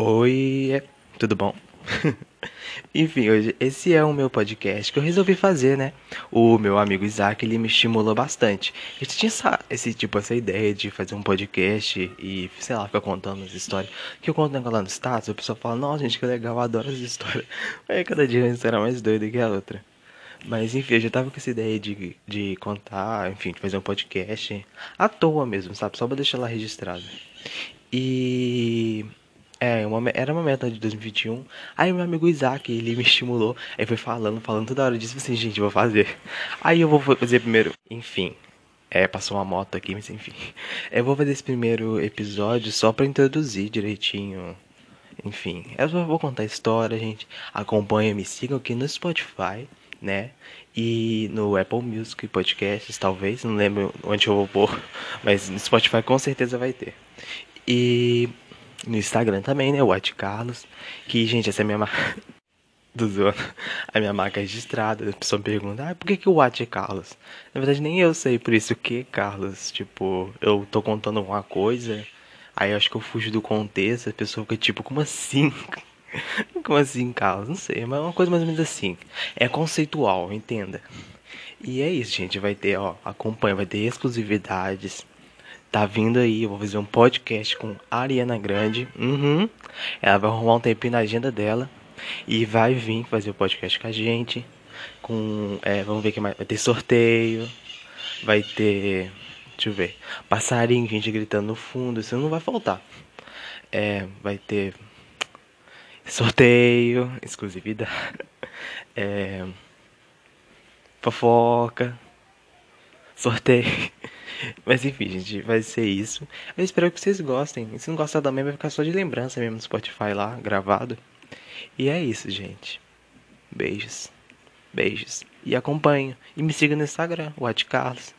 Oi, tudo bom? Enfim, hoje esse é o meu podcast que eu resolvi fazer, né? O meu amigo Isaac, ele me estimulou bastante. Eu tinha essa, esse tipo, essa ideia de fazer um podcast e, sei lá, ficar contando as histórias. Que eu conto lá no status, a pessoa fala, nossa, gente, que legal, eu adoro as histórias. Aí cada dia uma história mais doida que a outra. Mas enfim, eu já tava com essa ideia de, de contar, enfim, de fazer um podcast à toa mesmo, sabe? Só pra deixar lá registrado. E é, uma, era uma meta de 2021. Aí meu amigo Isaac, ele me estimulou. Aí foi falando, falando toda hora disso. Assim, gente, vou fazer. Aí eu vou fazer primeiro. Enfim. É, passou uma moto aqui, mas enfim. Eu vou fazer esse primeiro episódio só pra introduzir direitinho. Enfim, eu só vou contar a história, gente. Acompanha, me sigam aqui no Spotify, né? E no Apple Music Podcasts, talvez. Não lembro onde eu vou pôr. Mas no Spotify com certeza vai ter. E no Instagram também, né? White Carlos. Que, gente, essa é a minha marca. Do zoando. A minha marca registrada. A pessoa pergunta, ah, por que, que o White é Carlos? Na verdade, nem eu sei por isso que Carlos. Tipo, eu tô contando alguma coisa. Aí eu acho que eu fujo do contexto. A pessoa fica tipo, como assim? como assim, Carlos? Não sei, mas é uma coisa mais ou menos assim. É conceitual, entenda. E é isso, gente. Vai ter, ó, acompanha, vai ter exclusividades tá vindo aí, eu vou fazer um podcast com Ariana Grande. Uhum. Ela vai arrumar um tempinho na agenda dela e vai vir fazer o podcast com a gente. Com, é, vamos ver que mais. Vai ter sorteio, vai ter, deixa eu ver, passarinho, gente gritando no fundo, isso não vai faltar. É, vai ter sorteio, exclusividade, é, fofoca, sorteio. Mas enfim, gente, vai ser isso. Eu espero que vocês gostem. Se não gostar também, vai ficar só de lembrança mesmo no Spotify lá, gravado. E é isso, gente. Beijos. Beijos. E acompanhe. E me siga no Instagram, o Carlos.